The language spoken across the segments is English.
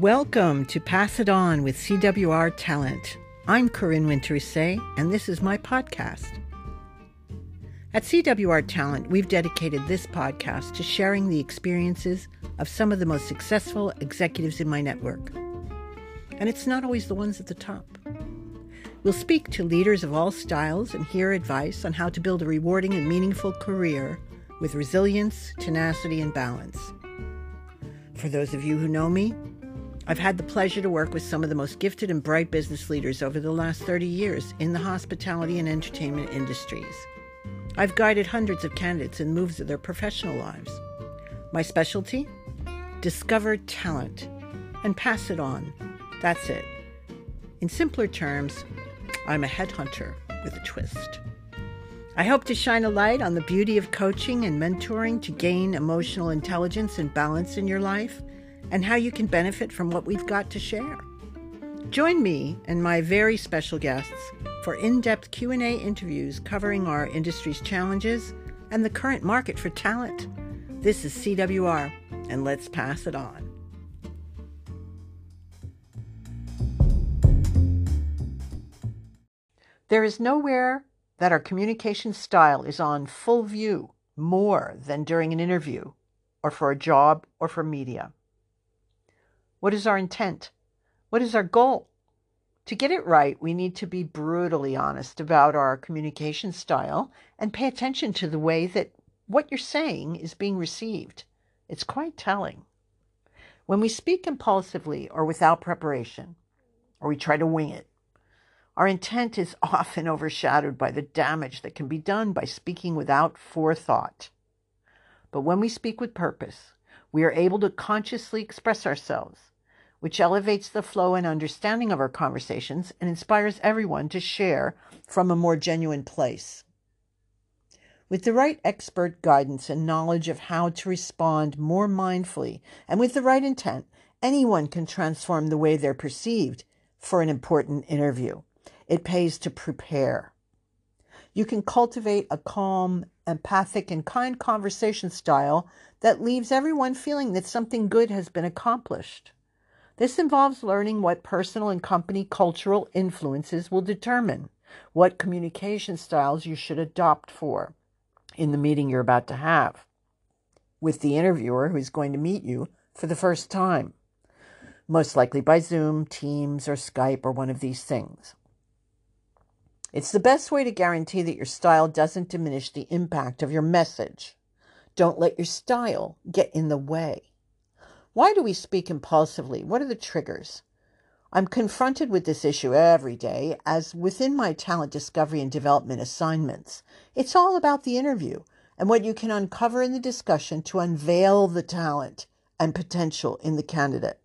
Welcome to Pass It On with CWR Talent. I'm Corinne Wintersay, and this is my podcast. At CWR Talent, we've dedicated this podcast to sharing the experiences of some of the most successful executives in my network. And it's not always the ones at the top. We'll speak to leaders of all styles and hear advice on how to build a rewarding and meaningful career with resilience, tenacity, and balance. For those of you who know me, I've had the pleasure to work with some of the most gifted and bright business leaders over the last 30 years in the hospitality and entertainment industries. I've guided hundreds of candidates in moves of their professional lives. My specialty? Discover talent and pass it on. That's it. In simpler terms, I'm a headhunter with a twist. I hope to shine a light on the beauty of coaching and mentoring to gain emotional intelligence and balance in your life and how you can benefit from what we've got to share. Join me and my very special guests for in-depth Q&A interviews covering our industry's challenges and the current market for talent. This is CWR and let's pass it on. There is nowhere that our communication style is on full view more than during an interview or for a job or for media. What is our intent? What is our goal? To get it right, we need to be brutally honest about our communication style and pay attention to the way that what you're saying is being received. It's quite telling. When we speak impulsively or without preparation, or we try to wing it, our intent is often overshadowed by the damage that can be done by speaking without forethought. But when we speak with purpose, we are able to consciously express ourselves, which elevates the flow and understanding of our conversations and inspires everyone to share from a more genuine place. With the right expert guidance and knowledge of how to respond more mindfully and with the right intent, anyone can transform the way they're perceived for an important interview. It pays to prepare. You can cultivate a calm, empathic, and kind conversation style that leaves everyone feeling that something good has been accomplished. This involves learning what personal and company cultural influences will determine what communication styles you should adopt for in the meeting you're about to have with the interviewer who is going to meet you for the first time, most likely by Zoom, Teams, or Skype, or one of these things. It's the best way to guarantee that your style doesn't diminish the impact of your message. Don't let your style get in the way. Why do we speak impulsively? What are the triggers? I'm confronted with this issue every day as within my talent discovery and development assignments. It's all about the interview and what you can uncover in the discussion to unveil the talent and potential in the candidate.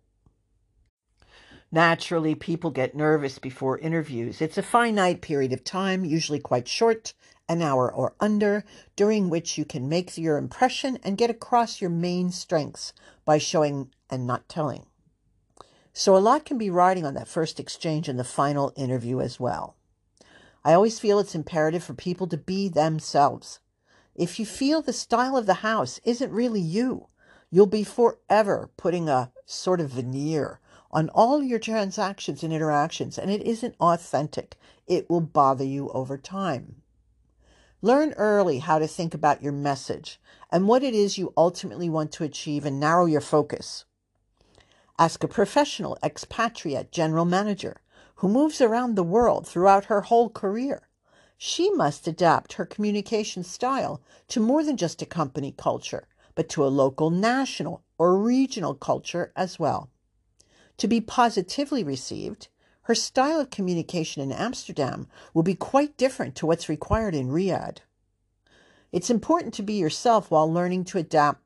Naturally, people get nervous before interviews. It's a finite period of time, usually quite short, an hour or under, during which you can make your impression and get across your main strengths by showing and not telling. So, a lot can be riding on that first exchange and the final interview as well. I always feel it's imperative for people to be themselves. If you feel the style of the house isn't really you, you'll be forever putting a sort of veneer on all your transactions and interactions, and it isn't authentic. It will bother you over time. Learn early how to think about your message and what it is you ultimately want to achieve and narrow your focus. Ask a professional expatriate general manager who moves around the world throughout her whole career. She must adapt her communication style to more than just a company culture, but to a local, national, or regional culture as well. To be positively received, her style of communication in Amsterdam will be quite different to what's required in Riyadh. It's important to be yourself while learning to adapt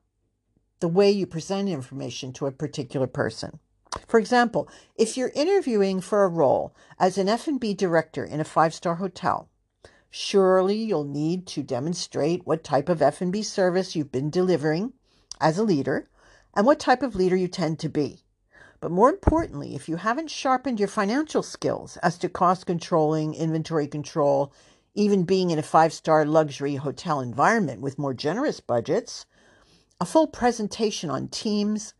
the way you present information to a particular person. For example, if you're interviewing for a role as an F&B director in a five-star hotel, surely you'll need to demonstrate what type of F&B service you've been delivering as a leader and what type of leader you tend to be. But more importantly, if you haven't sharpened your financial skills as to cost controlling, inventory control, even being in a five star luxury hotel environment with more generous budgets, a full presentation on teams,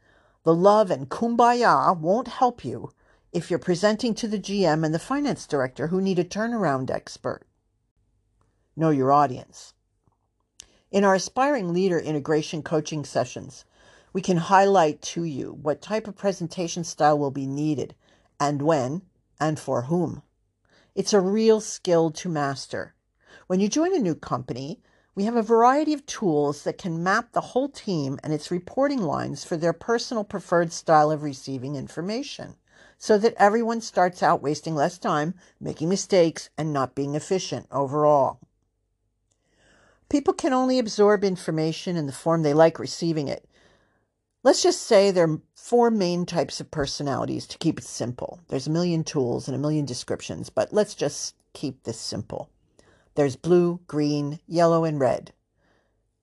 The love and kumbaya won't help you if you're presenting to the GM and the finance director who need a turnaround expert. Know your audience. In our aspiring leader integration coaching sessions, we can highlight to you what type of presentation style will be needed and when and for whom. It's a real skill to master. When you join a new company, we have a variety of tools that can map the whole team and its reporting lines for their personal preferred style of receiving information so that everyone starts out wasting less time, making mistakes, and not being efficient overall. People can only absorb information in the form they like receiving it. Let's just say there are four main types of personalities to keep it simple. There's a million tools and a million descriptions, but let's just keep this simple. There's blue, green, yellow, and red.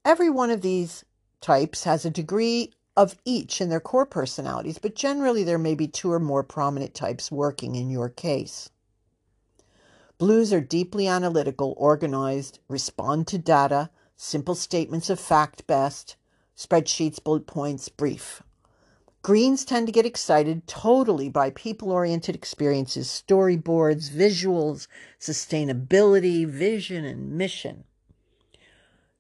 Every one of these types has a degree of each in their core personalities, but generally there may be two or more prominent types working in your case. Blues are deeply analytical, organized, respond to data, simple statements of fact best, spreadsheets, bullet points, brief. Greens tend to get excited totally by people oriented experiences, storyboards, visuals, sustainability, vision, and mission.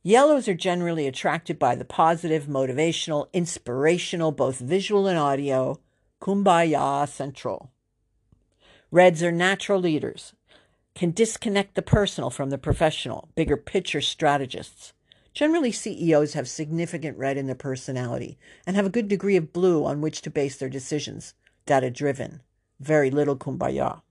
Yellows are generally attracted by the positive, motivational, inspirational, both visual and audio, kumbaya central. Reds are natural leaders, can disconnect the personal from the professional, bigger picture strategists. Generally, CEOs have significant red in their personality and have a good degree of blue on which to base their decisions, data driven. Very little kumbaya.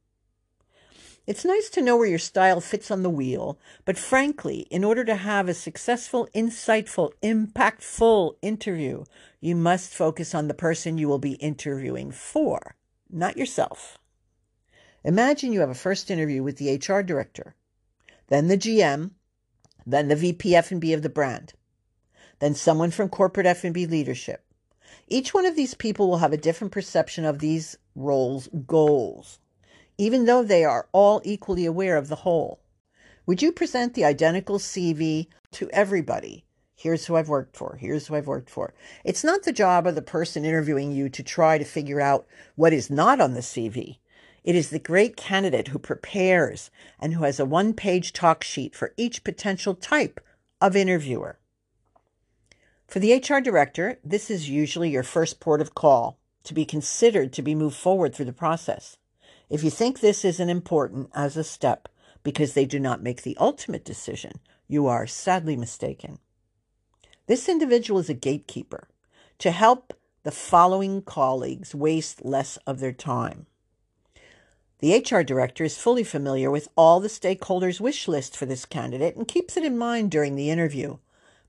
It's nice to know where your style fits on the wheel, but frankly, in order to have a successful, insightful, impactful interview, you must focus on the person you will be interviewing for, not yourself. Imagine you have a first interview with the HR director, then the GM, then the VP F&B of the brand, then someone from corporate F&B leadership. Each one of these people will have a different perception of these roles' goals, even though they are all equally aware of the whole. Would you present the identical CV to everybody? Here's who I've worked for. Here's who I've worked for. It's not the job of the person interviewing you to try to figure out what is not on the CV. It is the great candidate who prepares and who has a one page talk sheet for each potential type of interviewer. For the HR director, this is usually your first port of call to be considered to be moved forward through the process. If you think this isn't important as a step because they do not make the ultimate decision, you are sadly mistaken. This individual is a gatekeeper to help the following colleagues waste less of their time. The HR director is fully familiar with all the stakeholders' wish list for this candidate and keeps it in mind during the interview.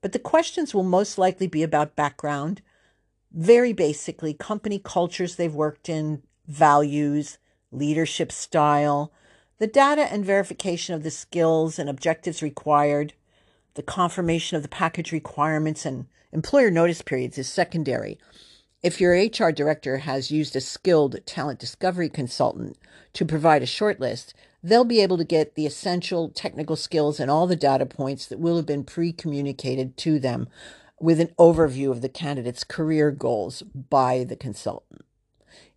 But the questions will most likely be about background, very basically, company cultures they've worked in, values, leadership style, the data and verification of the skills and objectives required, the confirmation of the package requirements and employer notice periods is secondary. If your HR director has used a skilled talent discovery consultant to provide a shortlist, they'll be able to get the essential technical skills and all the data points that will have been pre communicated to them with an overview of the candidate's career goals by the consultant.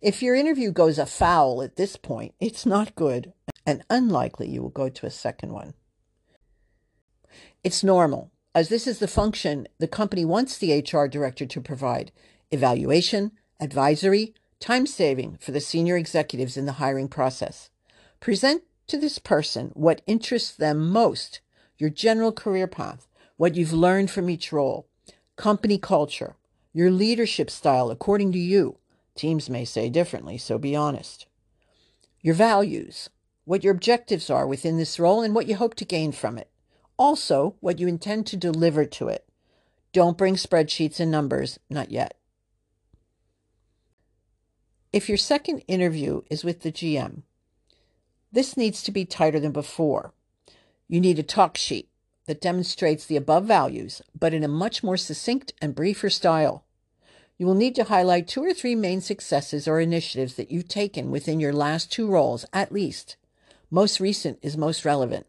If your interview goes afoul at this point, it's not good and unlikely you will go to a second one. It's normal, as this is the function the company wants the HR director to provide evaluation, advisory, time saving for the senior executives in the hiring process. Present to this person what interests them most your general career path, what you've learned from each role, company culture, your leadership style according to you. Teams may say differently, so be honest. Your values, what your objectives are within this role, and what you hope to gain from it. Also, what you intend to deliver to it. Don't bring spreadsheets and numbers, not yet. If your second interview is with the GM, this needs to be tighter than before. You need a talk sheet that demonstrates the above values, but in a much more succinct and briefer style. You will need to highlight two or three main successes or initiatives that you've taken within your last two roles, at least. Most recent is most relevant.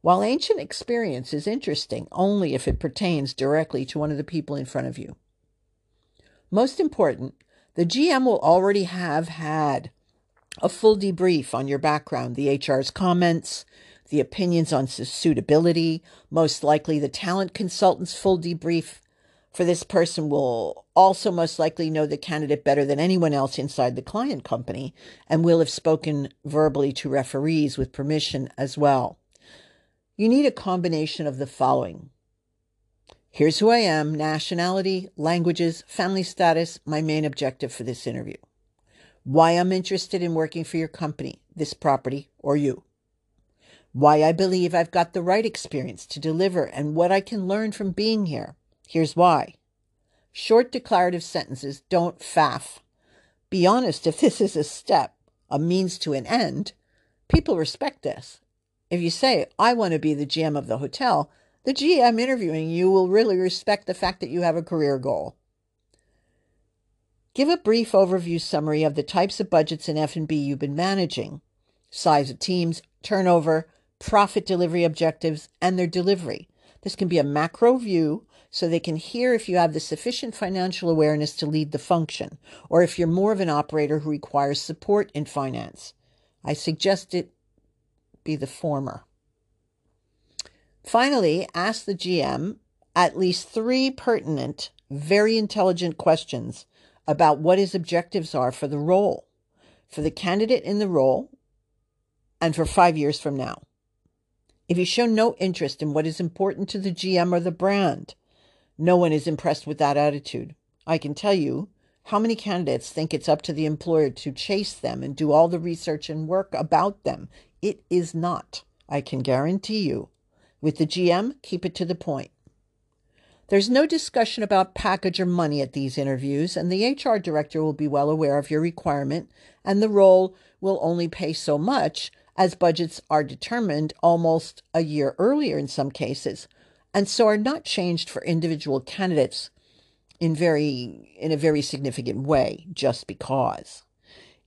While ancient experience is interesting only if it pertains directly to one of the people in front of you. Most important, The GM will already have had a full debrief on your background, the HR's comments, the opinions on suitability, most likely the talent consultant's full debrief for this person will also most likely know the candidate better than anyone else inside the client company and will have spoken verbally to referees with permission as well. You need a combination of the following. Here's who I am, nationality, languages, family status, my main objective for this interview. Why I'm interested in working for your company, this property, or you why I believe I've got the right experience to deliver and what I can learn from being here. Here's why. Short declarative sentences don't faff. Be honest if this is a step, a means to an end. People respect this. If you say, I want to be the GM of the hotel, the GM interviewing you will really respect the fact that you have a career goal. Give a brief overview summary of the types of budgets in F&B you've been managing, size of teams, turnover, profit delivery objectives, and their delivery. This can be a macro view so they can hear if you have the sufficient financial awareness to lead the function, or if you're more of an operator who requires support in finance. I suggest it be the former. Finally, ask the GM at least three pertinent, very intelligent questions about what his objectives are for the role, for the candidate in the role, and for five years from now. If you show no interest in what is important to the GM or the brand, no one is impressed with that attitude. I can tell you how many candidates think it's up to the employer to chase them and do all the research and work about them. It is not, I can guarantee you. With the GM, keep it to the point. There's no discussion about package or money at these interviews, and the HR director will be well aware of your requirement, and the role will only pay so much as budgets are determined almost a year earlier in some cases, and so are not changed for individual candidates in very in a very significant way just because.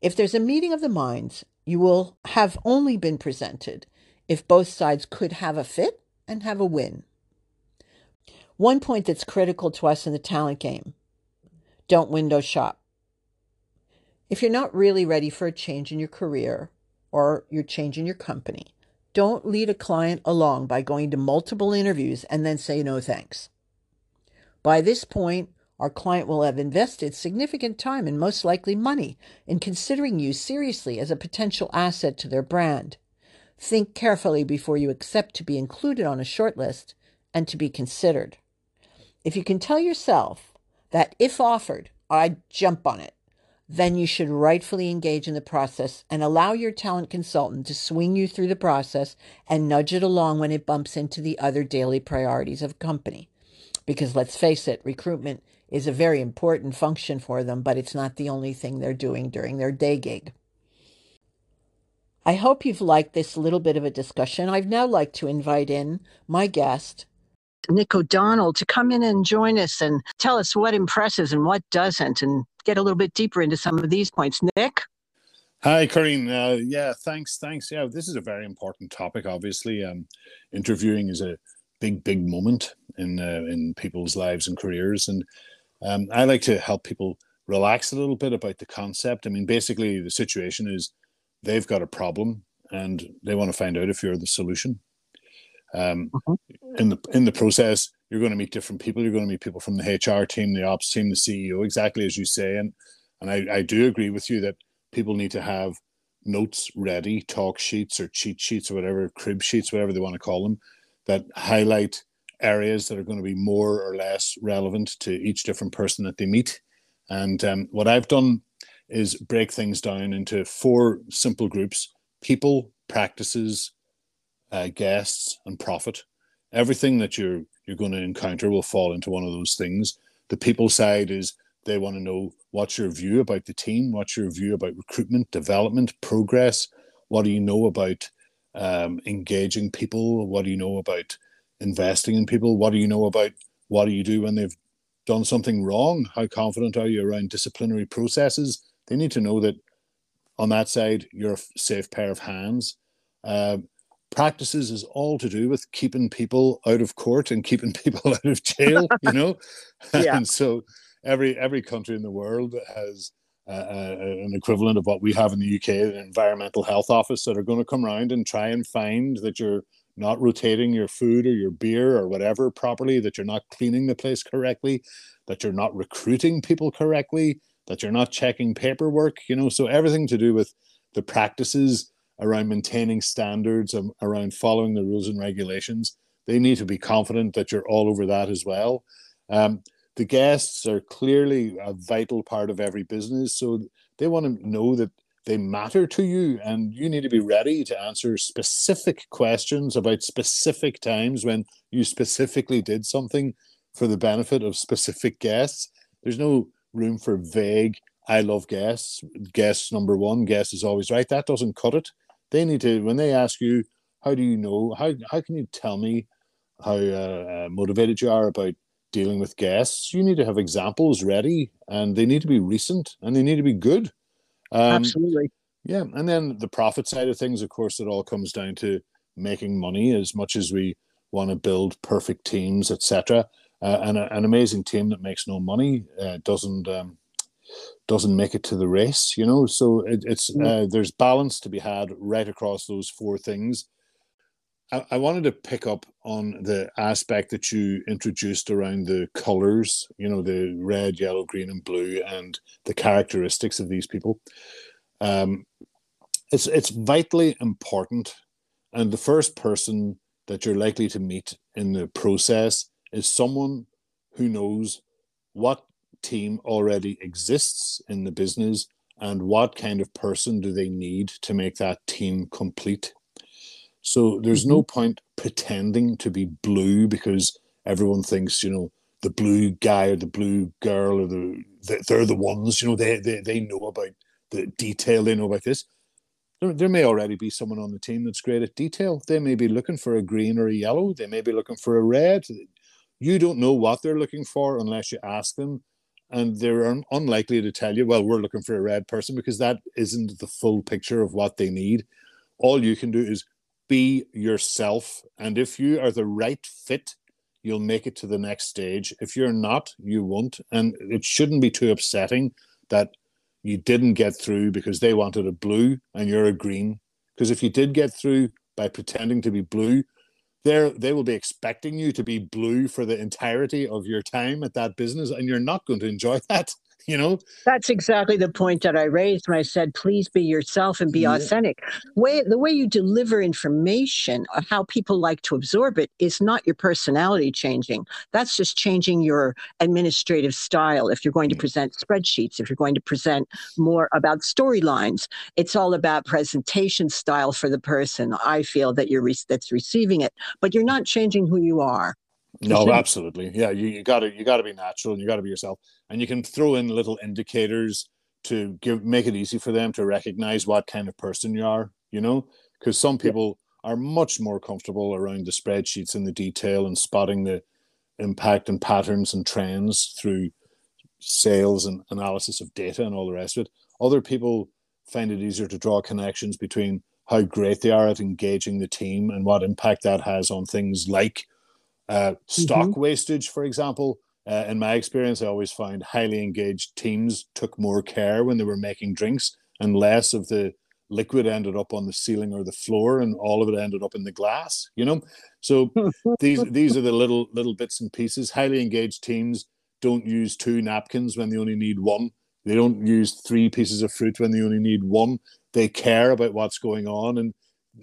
If there's a meeting of the minds, you will have only been presented if both sides could have a fit and have a win. One point that's critical to us in the talent game don't window shop. If you're not really ready for a change in your career, or you're changing your company. Don't lead a client along by going to multiple interviews and then say no thanks. By this point, our client will have invested significant time and most likely money in considering you seriously as a potential asset to their brand. Think carefully before you accept to be included on a shortlist and to be considered. If you can tell yourself that if offered, I'd jump on it, then you should rightfully engage in the process and allow your talent consultant to swing you through the process and nudge it along when it bumps into the other daily priorities of a company. Because let's face it, recruitment is a very important function for them, but it's not the only thing they're doing during their day gig. I hope you've liked this little bit of a discussion. I'd now like to invite in my guest, Nick O'Donnell, to come in and join us and tell us what impresses and what doesn't, and get a little bit deeper into some of these points. Nick? Hi, Corinne. Uh, yeah, thanks. Thanks. Yeah, this is a very important topic. Obviously, um, interviewing is a big, big moment in uh, in people's lives and careers, and um, I like to help people relax a little bit about the concept. I mean, basically, the situation is they've got a problem and they want to find out if you're the solution. Um, uh-huh. In the in the process, you're going to meet different people. You're going to meet people from the HR team, the ops team, the CEO, exactly as you say. And and I, I do agree with you that people need to have notes ready, talk sheets or cheat sheets or whatever, crib sheets, whatever they want to call them, that highlight areas that are going to be more or less relevant to each different person that they meet. And um, what I've done is break things down into four simple groups people, practices, uh, guests, and profit. Everything that you're you're going to encounter will fall into one of those things. The people side is they want to know what's your view about the team, what's your view about recruitment, development, progress. What do you know about um, engaging people? What do you know about investing in people? What do you know about what do you do when they've done something wrong? How confident are you around disciplinary processes? They need to know that on that side, you're a safe pair of hands. Uh, practices is all to do with keeping people out of court and keeping people out of jail you know yeah. and so every every country in the world has uh, an equivalent of what we have in the UK, an environmental health office that are going to come around and try and find that you're not rotating your food or your beer or whatever properly, that you're not cleaning the place correctly, that you're not recruiting people correctly, that you're not checking paperwork, you know, so everything to do with the practices around maintaining standards, um, around following the rules and regulations. They need to be confident that you're all over that as well. Um, the guests are clearly a vital part of every business, so they want to know that they matter to you, and you need to be ready to answer specific questions about specific times when you specifically did something for the benefit of specific guests. There's no room for vague I love guests. Guests number one, guest is always right. That doesn't cut it. They need to when they ask you, how do you know? How how can you tell me how uh, uh, motivated you are about dealing with guests? You need to have examples ready, and they need to be recent, and they need to be good. Um, Absolutely. Yeah, and then the profit side of things, of course, it all comes down to making money. As much as we want to build perfect teams, etc., uh, and a, an amazing team that makes no money uh, doesn't um, doesn't make it to the race, you know. So it, it's mm. uh, there's balance to be had right across those four things. I, I, wanted to pick up on the aspect that you introduced around the colors, you know, the red, yellow, green, and blue, and the characteristics of these people. Um, it's it's vitally important, and the first person that you're likely to meet in the process is someone who knows what team already exists in the business and what kind of person do they need to make that team complete. So there's mm-hmm. no point pretending to be blue because everyone thinks, you know, the blue guy or the blue girl or the they're the ones, you know, they they, they know about the detail, they know about this. There, there may already be someone on the team that's great at detail. They may be looking for a green or a yellow. They may be looking for a red. You don't know what they're looking for unless you ask them and they're un- unlikely to tell you, well, we're looking for a red person because that isn't the full picture of what they need. All you can do is be yourself. And if you are the right fit, you'll make it to the next stage. If you're not, you won't. And it shouldn't be too upsetting that you didn't get through because they wanted a blue and you're a green. Because if you did get through by pretending to be blue, they they will be expecting you to be blue for the entirety of your time at that business and you're not going to enjoy that you know? That's exactly the point that i raised when i said please be yourself and be yeah. authentic. Way the way you deliver information how people like to absorb it is not your personality changing. That's just changing your administrative style. If you're going to present spreadsheets if you're going to present more about storylines it's all about presentation style for the person. I feel that you're re- that's receiving it but you're not changing who you are. No, absolutely. Yeah, you, you gotta you gotta be natural and you gotta be yourself. And you can throw in little indicators to give make it easy for them to recognize what kind of person you are, you know? Because some people yeah. are much more comfortable around the spreadsheets and the detail and spotting the impact and patterns and trends through sales and analysis of data and all the rest of it. Other people find it easier to draw connections between how great they are at engaging the team and what impact that has on things like uh, stock mm-hmm. wastage, for example, uh, in my experience, I always found highly engaged teams took more care when they were making drinks and less of the liquid ended up on the ceiling or the floor and all of it ended up in the glass you know? So these these are the little little bits and pieces. Highly engaged teams don't use two napkins when they only need one. They don't use three pieces of fruit when they only need one. They care about what's going on and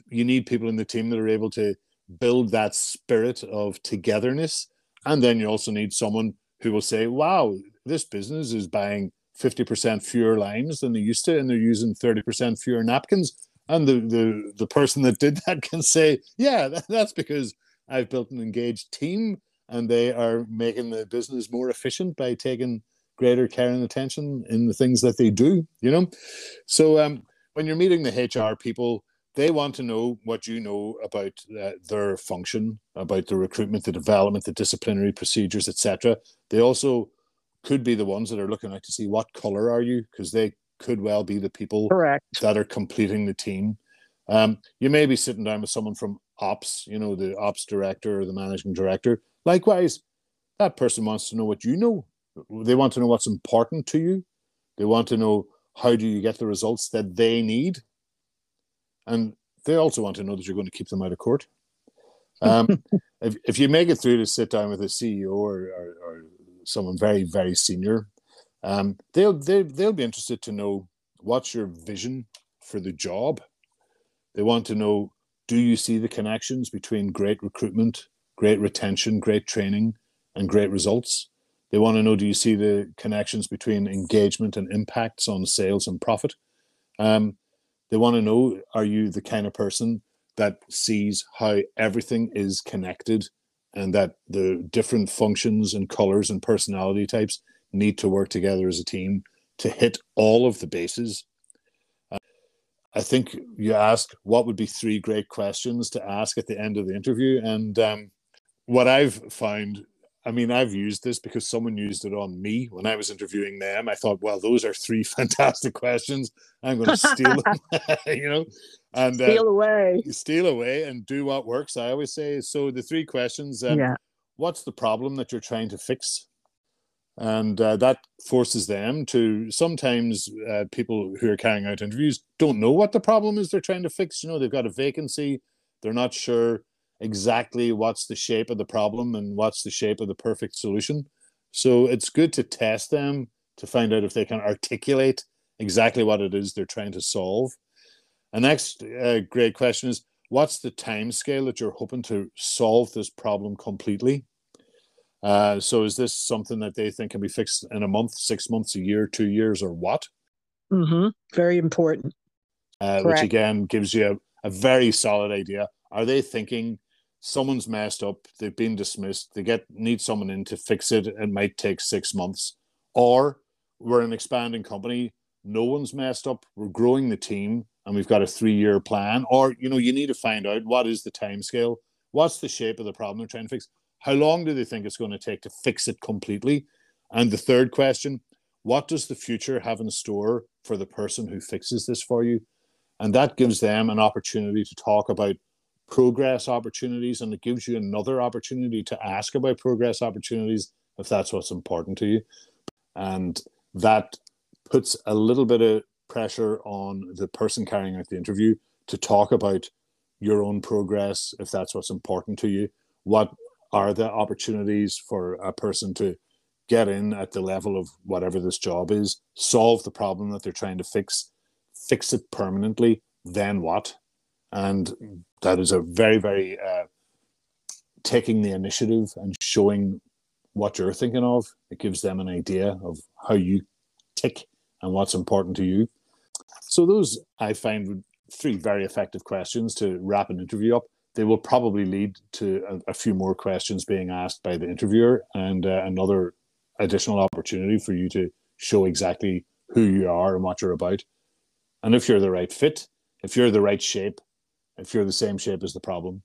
you need people in the team that are able to build that spirit of togetherness. And then you also need someone who will say, wow, this business is buying 50% fewer limes than they used to, and they're using 30% fewer napkins. And the, the, the person that did that can say, yeah, that's because I've built an engaged team and they are making the business more efficient by taking greater care and attention in the things that they do, you know? So um, when you're meeting the HR people, they want to know what you know about uh, their function, about the recruitment, the development, the disciplinary procedures, etc. They also could be the ones that are looking out to see what color are you, because they could well be the people Correct. that are completing the team. Um, you may be sitting down with someone from ops, you know, the ops director or the managing director. Likewise, that person wants to know what you know. They want to know what's important to you. They want to know how do you get the results that they need? And they also want to know that you're going to keep them out of court. Um, if, if you make it through to sit down with a CEO or, or, or someone very, very senior, um, they'll, they, they'll be interested to know what's your vision for the job. They want to know do you see the connections between great recruitment, great retention, great training, and great results? They want to know do you see the connections between engagement and impacts on sales and profit? Um, they want to know are you the kind of person that sees how everything is connected and that the different functions and colors and personality types need to work together as a team to hit all of the bases. Uh, I think you ask what would be three great questions to ask at the end of the interview. And um, what I've found I mean, I've used this because someone used it on me when I was interviewing them. I thought, well, those are three fantastic questions. I'm going to steal them, you know, and uh, steal away, steal away, and do what works. I always say. So the three questions: um, yeah. What's the problem that you're trying to fix? And uh, that forces them to sometimes uh, people who are carrying out interviews don't know what the problem is they're trying to fix. You know, they've got a vacancy, they're not sure exactly what's the shape of the problem and what's the shape of the perfect solution. So it's good to test them to find out if they can articulate exactly what it is they're trying to solve. The next uh, great question is what's the time scale that you're hoping to solve this problem completely? Uh, so is this something that they think can be fixed in a month, six months, a year, two years, or what? Mm-hmm. Very important. Uh, which again gives you a, a very solid idea. Are they thinking someone's messed up, they've been dismissed, they get need someone in to fix it, it might take six months. Or we're an expanding company, no one's messed up, we're growing the team and we've got a three-year plan. Or, you know, you need to find out what is the time scale, what's the shape of the problem they're trying to fix, how long do they think it's going to take to fix it completely? And the third question, what does the future have in store for the person who fixes this for you? And that gives them an opportunity to talk about progress opportunities and it gives you another opportunity to ask about progress opportunities if that's what's important to you. And that puts a little bit of pressure on the person carrying out the interview to talk about your own progress if that's what's important to you. What are the opportunities for a person to get in at the level of whatever this job is solve the problem that they're trying to fix fix it permanently then what? And that is a very very uh, taking the initiative and showing what you're thinking of. It gives them an idea of how you tick and what's important to you. So those i find three very effective questions to wrap an interview up. They will probably lead to a, a few more questions being asked by the interviewer and uh, another additional opportunity for you to show exactly who you are and what you're about. And if you're the right fit if you're the right shape if you're the same shape as the problem,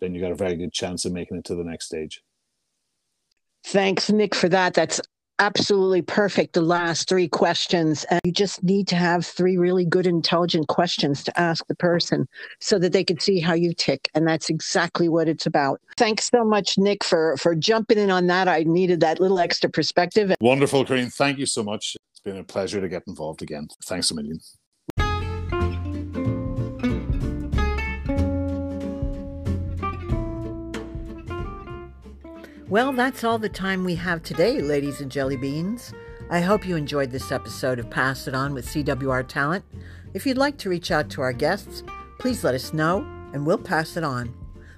then you got a very good chance of making it to the next stage. Thanks, Nick, for that. That's absolutely perfect. The last three questions. And you just need to have three really good, intelligent questions to ask the person so that they can see how you tick. And that's exactly what it's about. Thanks so much, Nick, for, for jumping in on that. I needed that little extra perspective. Wonderful, Corinne. Thank you so much. It's been a pleasure to get involved again. Thanks a million. Well, that's all the time we have today, ladies and jelly beans. I hope you enjoyed this episode of Pass It On with CWR Talent. If you'd like to reach out to our guests, please let us know and we'll pass it on.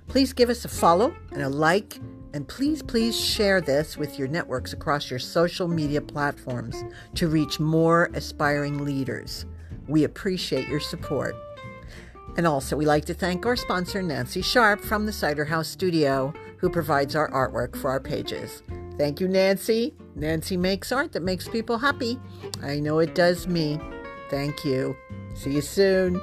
Please give us a follow and a like, and please, please share this with your networks across your social media platforms to reach more aspiring leaders. We appreciate your support. And also, we like to thank our sponsor, Nancy Sharp from the Cider House Studio who provides our artwork for our pages. Thank you, Nancy. Nancy makes art that makes people happy. I know it does me. Thank you. See you soon.